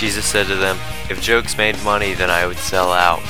Jesus said to them, If jokes made money, then I would sell out.